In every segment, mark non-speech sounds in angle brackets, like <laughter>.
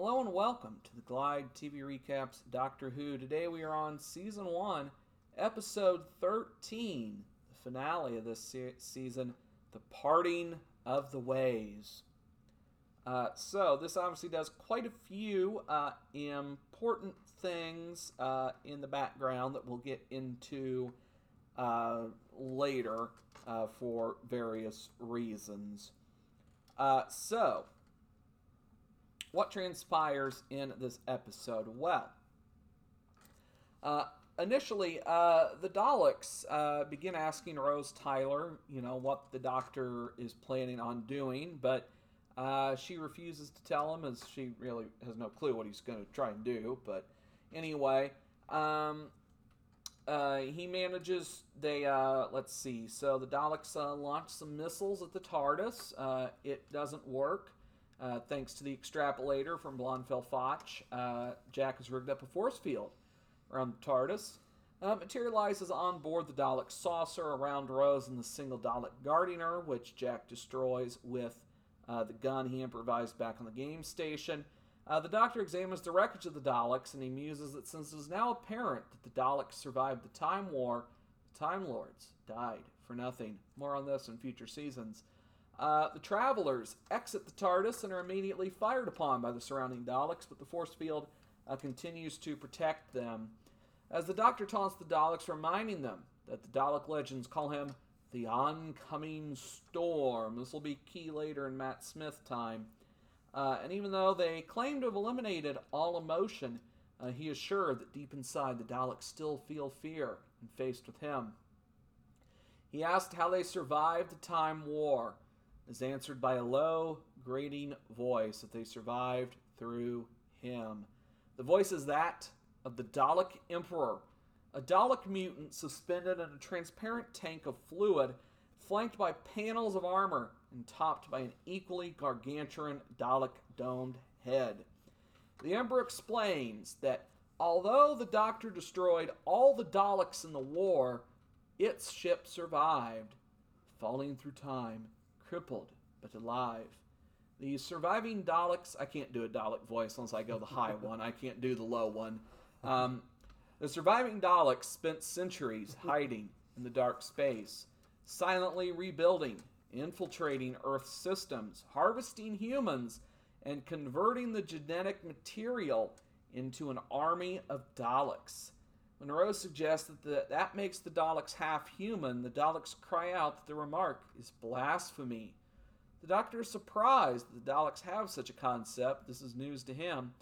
Hello and welcome to the Glide TV Recaps Doctor Who. Today we are on Season 1, Episode 13, the finale of this se- season, The Parting of the Ways. Uh, so, this obviously does quite a few uh, important things uh, in the background that we'll get into uh, later uh, for various reasons. Uh, so, what transpires in this episode? Well, uh, initially, uh, the Daleks uh, begin asking Rose Tyler, you know, what the Doctor is planning on doing, but uh, she refuses to tell him, as she really has no clue what he's going to try and do. But anyway, um, uh, he manages. They uh, let's see. So the Daleks launch some missiles at the TARDIS. It doesn't work. Uh, thanks to the extrapolator from Blon Fel-Fotch, uh, Jack has rigged up a force field around the TARDIS. Uh, materializes on board the Dalek saucer around Rose and the single Dalek Guardianer, which Jack destroys with uh, the gun he improvised back on the game station. Uh, the Doctor examines the wreckage of the Daleks and he muses that since it is now apparent that the Daleks survived the Time War, the Time Lords died for nothing. More on this in future seasons. Uh, the travelers exit the TARDIS and are immediately fired upon by the surrounding Daleks, but the force field uh, continues to protect them. As the Doctor taunts the Daleks, reminding them that the Dalek legends call him the oncoming storm. This will be key later in Matt Smith time. Uh, and even though they claim to have eliminated all emotion, uh, he is sure that deep inside the Daleks still feel fear and faced with him. He asked how they survived the Time War is answered by a low, grating voice that they survived through him. The voice is that of the Dalek Emperor, a Dalek mutant suspended in a transparent tank of fluid, flanked by panels of armor and topped by an equally gargantuan Dalek domed head. The Emperor explains that although the Doctor destroyed all the Daleks in the war, its ship survived, falling through time crippled but alive. The surviving Daleks, I can't do a Dalek voice unless I go the high <laughs> one. I can't do the low one. Um, the surviving Daleks spent centuries <laughs> hiding in the dark space, silently rebuilding, infiltrating Earth's systems, harvesting humans, and converting the genetic material into an army of Daleks. When Rose suggests that the, that makes the Daleks half human, the Daleks cry out that the remark is blasphemy. The Doctor is surprised that the Daleks have such a concept. This is news to him.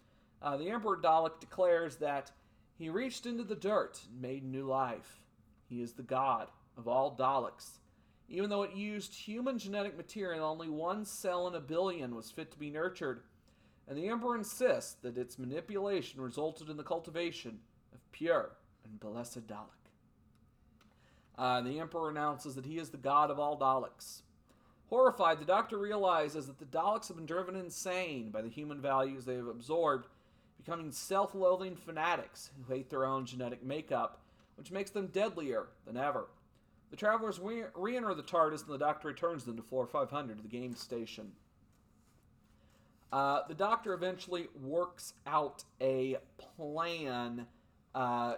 Uh, the Emperor Dalek declares that he reached into the dirt and made new life. He is the god of all Daleks. Even though it used human genetic material, only one cell in a billion was fit to be nurtured, and the Emperor insists that its manipulation resulted in the cultivation of pure and blessed Dalek. Uh, the Emperor announces that he is the god of all Daleks. Horrified, the Doctor realizes that the Daleks have been driven insane by the human values they have absorbed, becoming self loathing fanatics who hate their own genetic makeup, which makes them deadlier than ever. The travelers re enter the TARDIS and the Doctor returns them to floor 500 of the game station. Uh, the Doctor eventually works out a plan uh,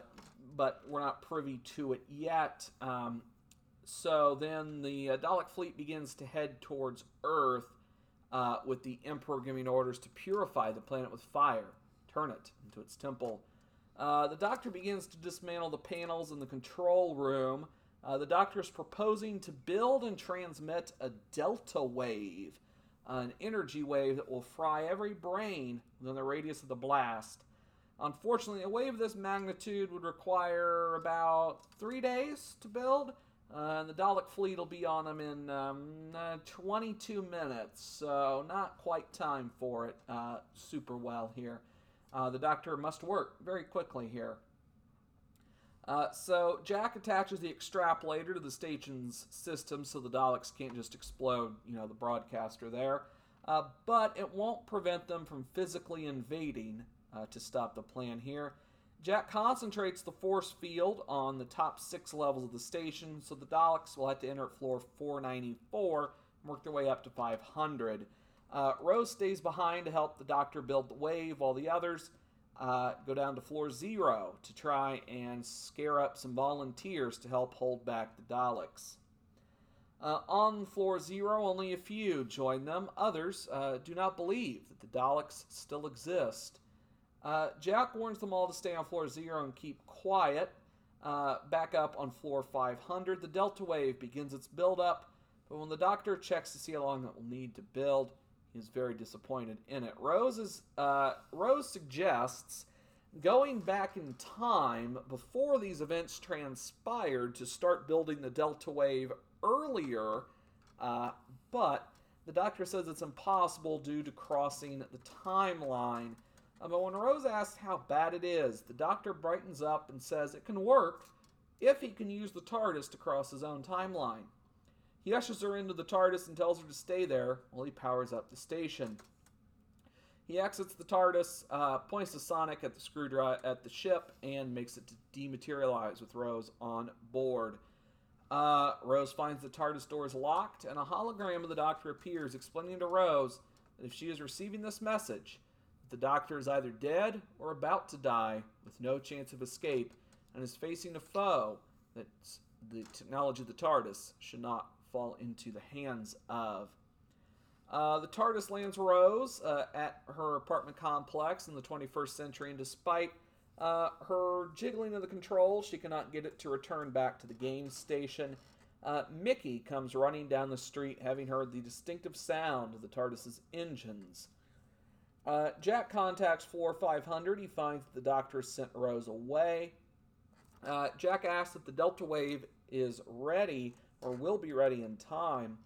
but we're not privy to it yet. Um, so then the uh, Dalek fleet begins to head towards Earth, uh, with the Emperor giving orders to purify the planet with fire, turn it into its temple. Uh, the Doctor begins to dismantle the panels in the control room. Uh, the Doctor is proposing to build and transmit a delta wave, an energy wave that will fry every brain within the radius of the blast. Unfortunately, a wave of this magnitude would require about three days to build, uh, and the Dalek fleet will be on them in um, uh, 22 minutes, so not quite time for it uh, super well here. Uh, the Doctor must work very quickly here. Uh, so Jack attaches the extrapolator to the station's system so the Daleks can't just explode, you know, the broadcaster there. Uh, but it won't prevent them from physically invading uh, to stop the plan here. Jack concentrates the force field on the top six levels of the station, so the Daleks will have to enter at floor 494 and work their way up to 500. Uh, Rose stays behind to help the doctor build the wave, while the others uh, go down to floor zero to try and scare up some volunteers to help hold back the Daleks. Uh, on floor zero, only a few join them. Others uh, do not believe that the Daleks still exist. Uh, Jack warns them all to stay on floor zero and keep quiet. Uh, back up on floor 500, the Delta Wave begins its buildup, but when the doctor checks to see how long it will need to build, he is very disappointed in it. Rose, is, uh, Rose suggests going back in time before these events transpired to start building the Delta Wave earlier, uh, but the doctor says it's impossible due to crossing the timeline. But when Rose asks how bad it is, the doctor brightens up and says it can work if he can use the TARDIS to cross his own timeline. He ushers her into the TARDIS and tells her to stay there while he powers up the station. He exits the TARDIS, uh, points the Sonic at the screwdriver at the ship, and makes it dematerialize with Rose on board. Uh, Rose finds the TARDIS door is locked, and a hologram of the Doctor appears, explaining to Rose that if she is receiving this message, the Doctor is either dead or about to die, with no chance of escape, and is facing a foe that the technology of the TARDIS should not fall into the hands of. Uh, the TARDIS lands Rose uh, at her apartment complex in the 21st century, and despite uh, her jiggling of the controls, she cannot get it to return back to the game station. Uh, Mickey comes running down the street, having heard the distinctive sound of the TARDIS's engines. Uh, Jack contacts floor 500. He finds that the doctor has sent Rose away. Uh, Jack asks if the Delta Wave is ready or will be ready in time.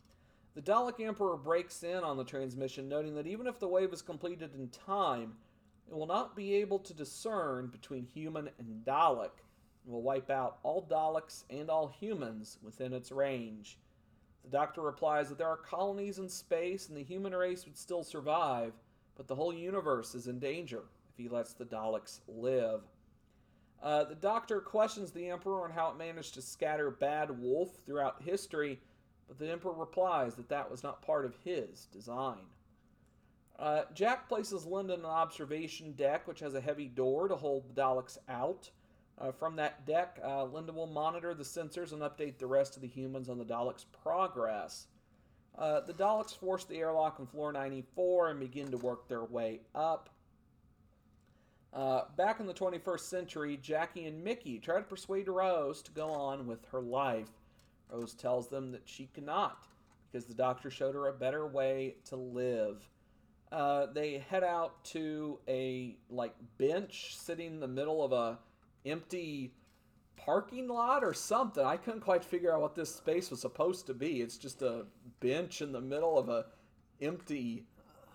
The Dalek Emperor breaks in on the transmission, noting that even if the wave is completed in time, it will not be able to discern between human and Dalek, and will wipe out all Daleks and all humans within its range. The Doctor replies that there are colonies in space and the human race would still survive, but the whole universe is in danger if he lets the Daleks live. Uh, the Doctor questions the Emperor on how it managed to scatter Bad Wolf throughout history, but the Emperor replies that that was not part of his design. Uh, Jack places Linda in an observation deck, which has a heavy door to hold the Daleks out. Uh, from that deck, uh, Linda will monitor the sensors and update the rest of the humans on the Daleks' progress. Uh, the Daleks force the airlock on floor 94 and begin to work their way up. Uh, back in the 21st century, Jackie and Mickey try to persuade Rose to go on with her life. Rose tells them that she cannot because the doctor showed her a better way to live. Uh, they head out to a like bench sitting in the middle of a empty parking lot or something. I couldn't quite figure out what this space was supposed to be. It's just a bench in the middle of a empty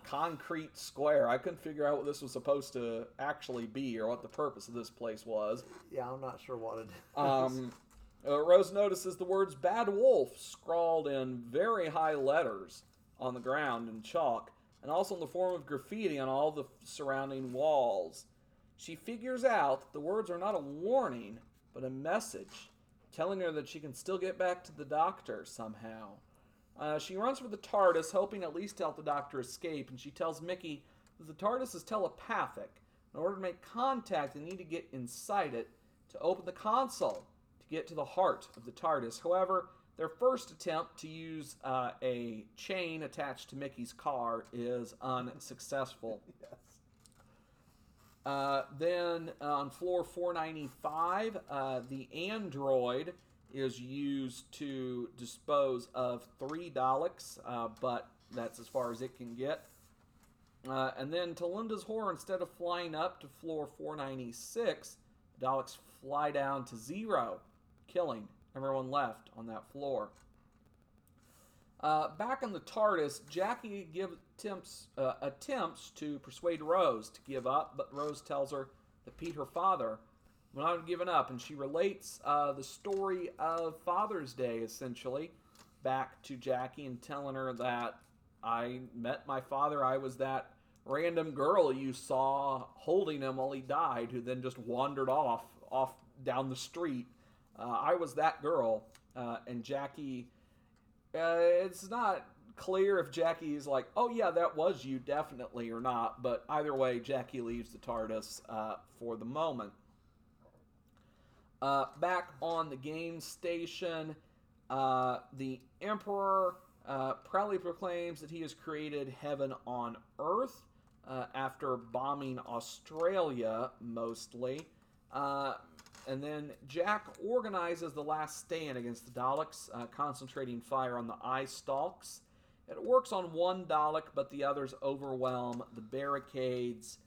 concrete square. I couldn't figure out what this was supposed to actually be or what the purpose of this place was. Yeah, I'm not sure what it is. Um, uh, Rose notices the words Bad Wolf scrawled in very high letters on the ground in chalk, and also in the form of graffiti on all the surrounding walls. She figures out that the words are not a warning, but a message, telling her that she can still get back to the doctor somehow. Uh, she runs for the TARDIS, hoping at least to help the Doctor escape, and she tells Mickey that the TARDIS is telepathic. In order to make contact, they need to get inside it to open the console to get to the heart of the TARDIS. However, their first attempt to use uh, a chain attached to Mickey's car is unsuccessful. <laughs> yes. Uh, then on floor 495, uh, the android is used to dispose of three Daleks, uh, but that's as far as it can get. Uh, and then to Linda's horror, instead of flying up to floor 496, Daleks fly down to zero, killing everyone left on that floor. Uh, back in the TARDIS, Jackie give, attempts, uh, attempts to persuade Rose to give up, but Rose tells her that Pete, her father, will not have given up, and she relates uh, the story of Father's Day essentially back to Jackie and telling her that I met my father. I was that random girl you saw holding him while he died, who then just wandered off off down the street. Uh, I was that girl, uh, and Jackie. Uh, it's not clear if Jackie is like, oh yeah, that was you definitely or not. But either way, Jackie leaves the TARDIS uh, for the moment. Uh, back on the game station, uh, the Emperor uh, proudly proclaims that he has created heaven on Earth uh, after bombing Australia mostly. Uh, and then Jack organizes the last stand against the Daleks, uh, concentrating fire on the eye stalks. It works on one Dalek, but the others overwhelm the barricades.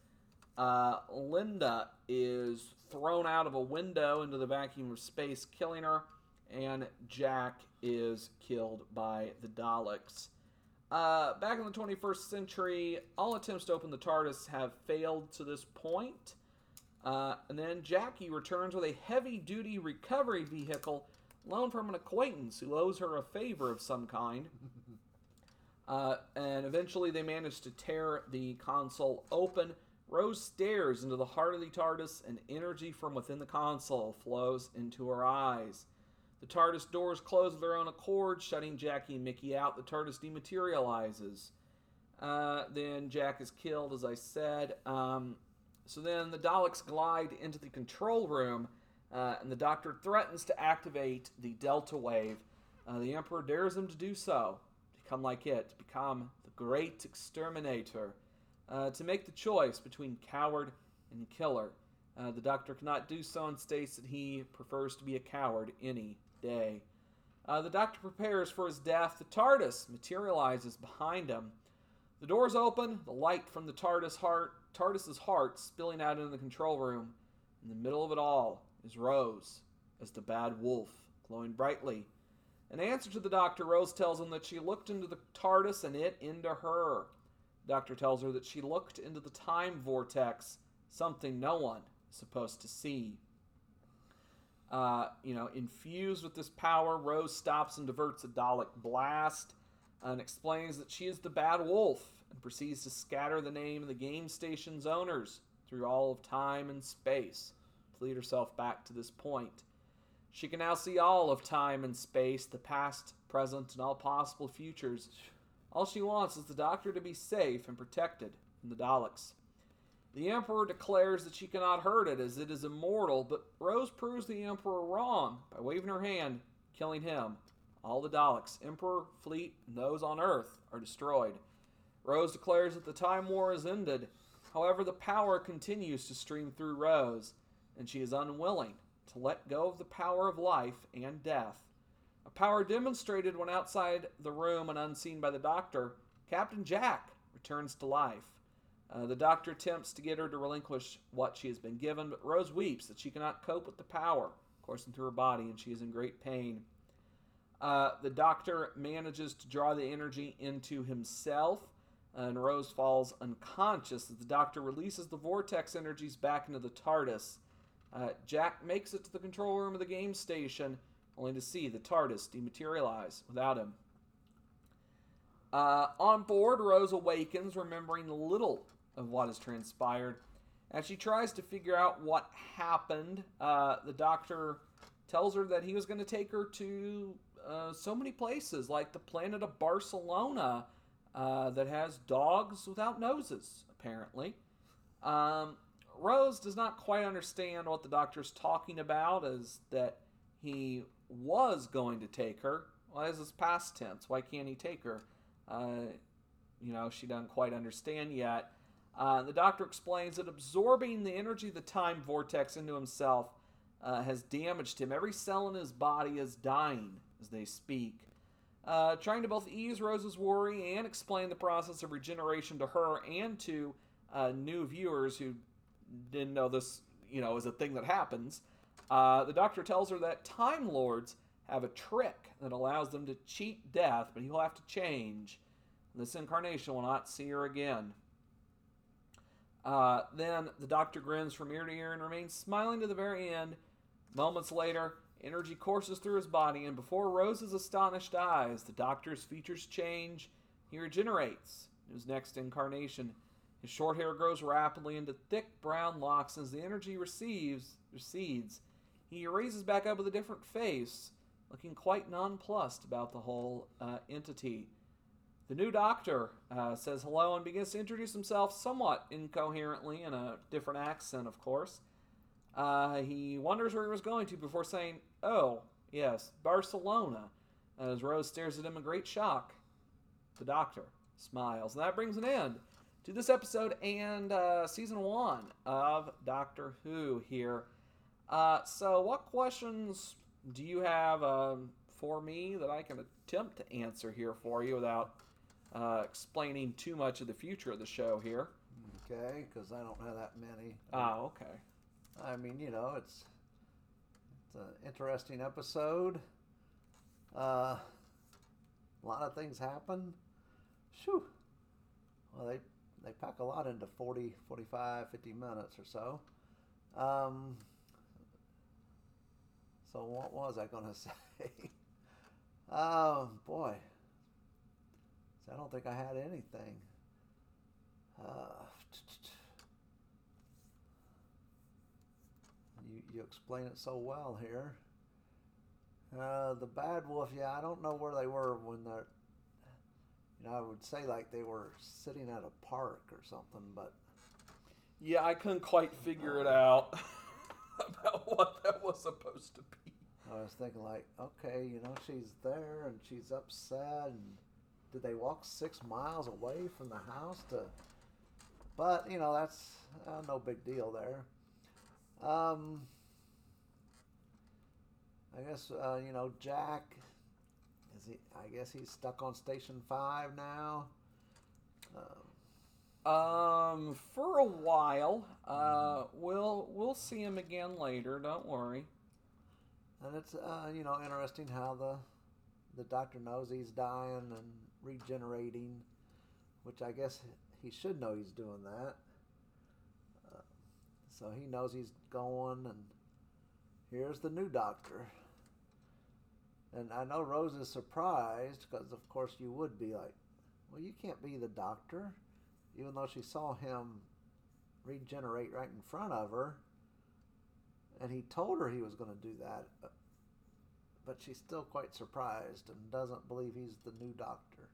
Uh, Linda is thrown out of a window into the vacuum of space, killing her, and Jack is killed by the Daleks. Uh, back in the 21st century, all attempts to open the TARDIS have failed to this point. Uh, and then Jackie returns with a heavy duty recovery vehicle loaned from an acquaintance who owes her a favor of some kind. <laughs> Uh, and eventually they manage to tear the console open. Rose stares into the heart of the TARDIS, and energy from within the console flows into her eyes. The TARDIS doors close of their own accord, shutting Jackie and Mickey out. The TARDIS dematerializes. Uh, then Jack is killed, as I said. Um, so then the Daleks glide into the control room, uh, and the Doctor threatens to activate the Delta Wave. Uh, the Emperor dares him to do so, become like it, to become the great exterminator, uh, to make the choice between coward and killer. Uh, the Doctor cannot do so and states that he prefers to be a coward any day. Uh, the Doctor prepares for his death. The TARDIS materializes behind him. The doors open, the light from the TARDIS heart, TARDIS's heart spilling out into the control room. In the middle of it all is Rose, as the bad wolf, glowing brightly. In answer to the doctor, Rose tells him that she looked into the TARDIS and it into her. The doctor tells her that she looked into the time vortex, something no one is supposed to see. Uh, you know, infused with this power, Rose stops and diverts a Dalek blast and explains that she is the bad wolf and proceeds to scatter the name of the game station's owners through all of time and space to lead herself back to this point. She can now see all of time and space, the past, present, and all possible futures. All she wants is the Doctor to be safe and protected from the Daleks. The Emperor declares that she cannot hurt it as it is immortal, but Rose proves the Emperor wrong by waving her hand, killing him all the Daleks, Emperor, fleet, and those on Earth, are destroyed. Rose declares that the Time War is ended. However, the power continues to stream through Rose, and she is unwilling to let go of the power of life and death. A power demonstrated when outside the room and unseen by the Doctor, Captain Jack returns to life. Uh, the Doctor attempts to get her to relinquish what she has been given, but Rose weeps that she cannot cope with the power coursing through her body, and she is in great pain. Uh, the doctor manages to draw the energy into himself, and Rose falls unconscious as the doctor releases the vortex energies back into the TARDIS. Uh, Jack makes it to the control room of the game station, only to see the TARDIS dematerialize without him. Uh, on board, Rose awakens, remembering little of what has transpired. As she tries to figure out what happened, uh, the doctor tells her that he was going to take her to uh, so many places, like the planet of Barcelona, uh, that has dogs without noses, apparently. Um, Rose does not quite understand what the doctor's talking about, as that he was going to take her. Why is this past tense? Why can't he take her? Uh, you know, she doesn't quite understand yet. Uh, the doctor explains that absorbing the energy of the time vortex into himself uh, has damaged him. Every cell in his body is dying as they speak, uh, trying to both ease Rose's worry and explain the process of regeneration to her and to uh, new viewers who didn't know this, you know, is a thing that happens. Uh, the doctor tells her that Time Lords have a trick that allows them to cheat death, but he'll have to change. This incarnation will not see her again. Uh, then the doctor grins from ear to ear and remains smiling to the very end. Moments later, Energy courses through his body, and before Rose's astonished eyes, the doctor's features change. He regenerates in his next incarnation. His short hair grows rapidly into thick brown locks as the energy receives recedes. He raises back up with a different face, looking quite nonplussed about the whole uh, entity. The new doctor uh, says hello and begins to introduce himself somewhat incoherently in a different accent, of course. Uh, he wonders where he was going to before saying, Oh, yes, Barcelona, as Rose stares at him in great shock. The doctor smiles. And that brings an end to this episode and uh, season one of Doctor Who here. Uh, so, what questions do you have um, for me that I can attempt to answer here for you without uh, explaining too much of the future of the show here? Okay, because I don't have that many. Oh, okay. I mean, you know, it's it's an interesting episode. Uh, a lot of things happen. Shoo. Well, they they pack a lot into 40, 45, 50 minutes or so. Um, so what was I going <laughs> to say? oh boy, I don't think I had anything. Uh, you explain it so well here. Uh, the bad wolf, yeah, I don't know where they were when they're you know, I would say like they were sitting at a park or something, but Yeah, I couldn't quite figure it out <laughs> about what that was supposed to be. I was thinking like, okay, you know, she's there and she's upset, and did they walk six miles away from the house to? But you know, that's uh, no big deal there. Um, I guess uh, you know Jack. Is he? I guess he's stuck on station five now. Um, Um, for a while. Uh, we'll we'll see him again later. Don't worry. And it's uh, you know interesting how the the doctor knows he's dying and regenerating, which I guess he should know he's doing that. Uh, so he knows he's going, and here's the new doctor. And I know Rose is surprised because, of course, you would be like, well, you can't be the doctor, even though she saw him regenerate right in front of her and he told her he was going to do that, but, but she's still quite surprised and doesn't believe he's the new doctor.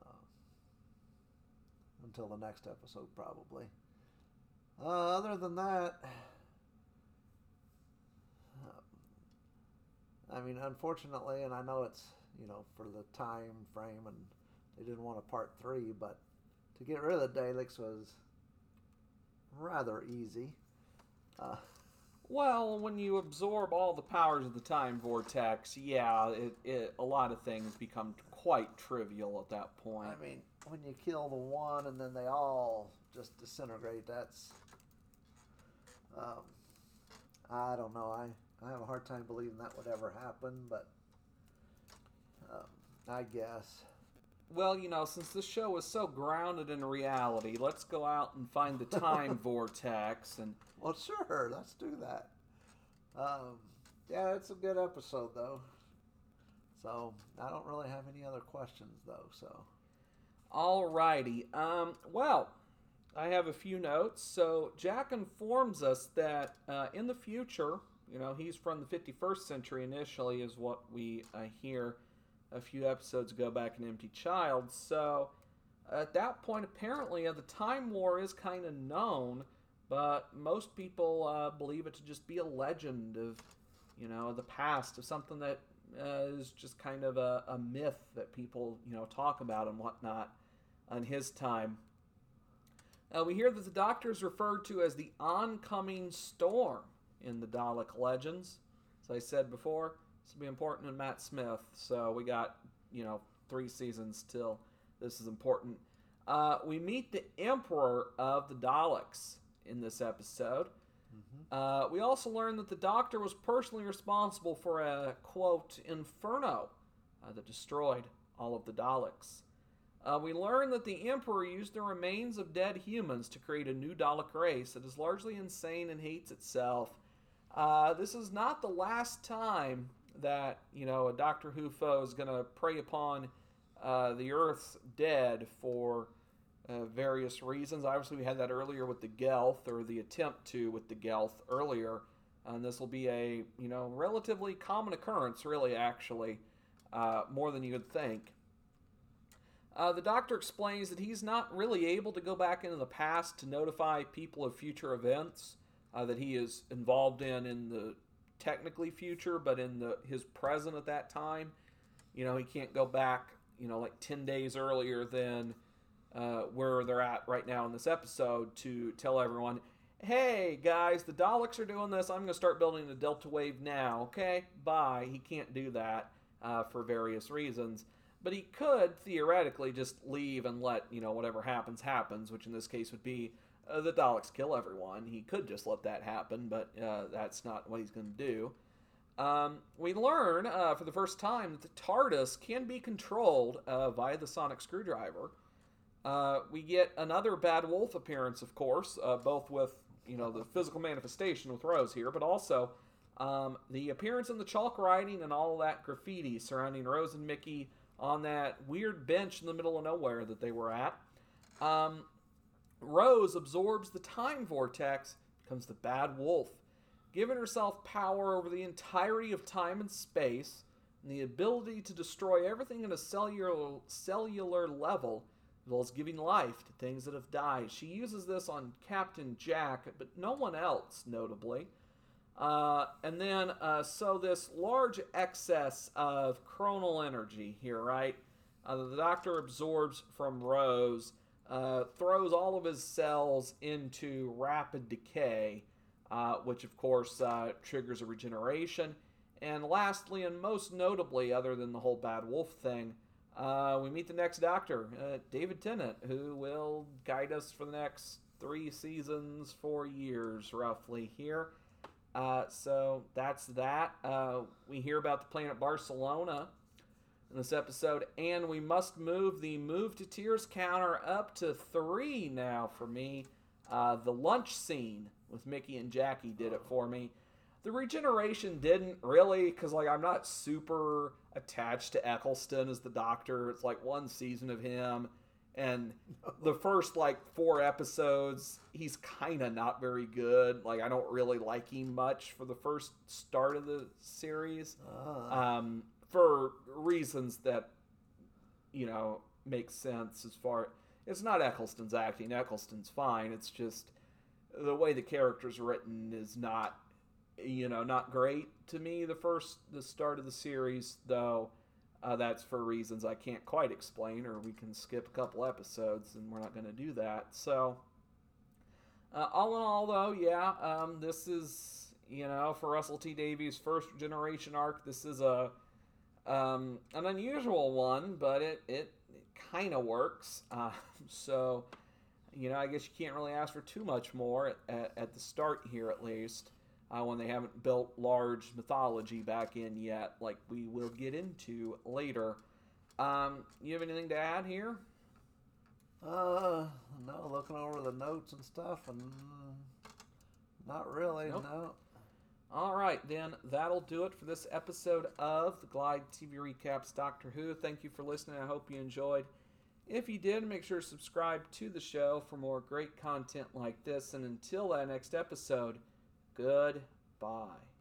Uh, until the next episode, probably. Uh, other than that, I mean, unfortunately, and I know it's you know for the time frame, and they didn't want a part three, but to get rid of the Daleks was rather easy. Uh, Well, when you absorb all the powers of the time vortex, yeah, it, it a lot of things become quite trivial at that point. I mean, when you kill the one and then they all just disintegrate, that's. Um, I don't know. I, I have a hard time believing that would ever happen, but um, I guess. Well, you know, since this show is so grounded in reality, let's go out and find the time <laughs> vortex and Well, sure, let's do that. Um, yeah, it's a good episode, though. So, I don't really have any other questions, though, so. Alrighty. Um, well, I have a few notes. So Jack informs us that uh, in the future, you know, he's from the 51st century initially, is what we uh, hear a few episodes ago back in Empty Child. So at that point, apparently, uh, the Time War is kind of known, but most people uh, believe it to just be a legend of, you know, the past, of something that uh, is just kind of a, a myth that people, you know, talk about and whatnot on his time. Uh, we hear that the Doctor is referred to as the oncoming storm in the Dalek legends. As I said before, this will be important in Matt Smith, so we got, you know, three seasons till this is important. Uh, we meet the Emperor of the Daleks in this episode. Uh, we also learn that the Doctor was personally responsible for a, quote, inferno uh, that destroyed all of the Daleks. Uh, we learn that the Emperor used the remains of dead humans to create a new Dalek race that is largely insane and hates itself. Uh, this is not the last time that you know a Doctor Who foe is going to prey upon uh, the Earth's dead for uh, various reasons. Obviously, we had that earlier with the Gelth, or the attempt to with the Gelth earlier, and this will be a you know relatively common occurrence, really, actually, uh, more than you would think. Uh, the Doctor explains that he's not really able to go back into the past to notify people of future events uh, that he is involved in in the technically future, but in the his present at that time. You know, he can't go back. You know, like ten days earlier than uh, where they're at right now in this episode to tell everyone, "Hey guys, the Daleks are doing this. I'm going to start building the Delta Wave now." Okay, bye. He can't do that uh, for various reasons. But he could theoretically just leave and let you know whatever happens happens, which in this case would be uh, the Daleks kill everyone. He could just let that happen, but uh, that's not what he's going to do. Um, we learn uh, for the first time that the TARDIS can be controlled uh, via the sonic screwdriver. Uh, we get another Bad Wolf appearance, of course, uh, both with you know the physical manifestation with Rose here, but also um, the appearance in the chalk writing and all that graffiti surrounding Rose and Mickey on that weird bench in the middle of nowhere that they were at. Um, Rose absorbs the time vortex, becomes the bad wolf, giving herself power over the entirety of time and space, and the ability to destroy everything at a cellular, cellular level, as well as giving life to things that have died. She uses this on Captain Jack, but no one else, notably. Uh, and then, uh, so this large excess of chronal energy here, right? Uh, the doctor absorbs from Rose uh, throws all of his cells into rapid decay, uh, which of course uh, triggers a regeneration. And lastly, and most notably, other than the whole bad wolf thing, uh, we meet the next Doctor, uh, David Tennant, who will guide us for the next three seasons, four years roughly here. so that's that. we hear about the planet Barcelona in this episode, and we must move the move to tears counter up to three now for me. Uh, the lunch scene with Mickey and Jackie did it for me. The regeneration didn't really, because like I'm not super attached to Eccleston as the Doctor. It's like one season of him, and <laughs> the first like four episodes, he's kind of not very good. Like I don't really like him much for the first start of the series. Uh. Um, for reasons that you know make sense as far it's not Eccleston's acting. Eccleston's fine. It's just the way the character's written is not you know not great to me the first the start of the series though uh, that's for reasons I can't quite explain or we can skip a couple episodes and we're not going to do that so uh, all in all though yeah um, this is you know for Russell T Davies first generation arc this is a um, an unusual one, but it, it, it kind of works. Uh, <laughs> so, you know, I guess you can't really ask for too much more at, at, the start here, at least, uh, when they haven't built large mythology back in yet, like we will get into later. Um, you have anything to add here? Uh, no, looking over the notes and stuff, and not really, nope. no. All right, then that'll do it for this episode of the Glide TV Recaps Doctor Who. Thank you for listening. I hope you enjoyed. If you did, make sure to subscribe to the show for more great content like this. And until that next episode, goodbye.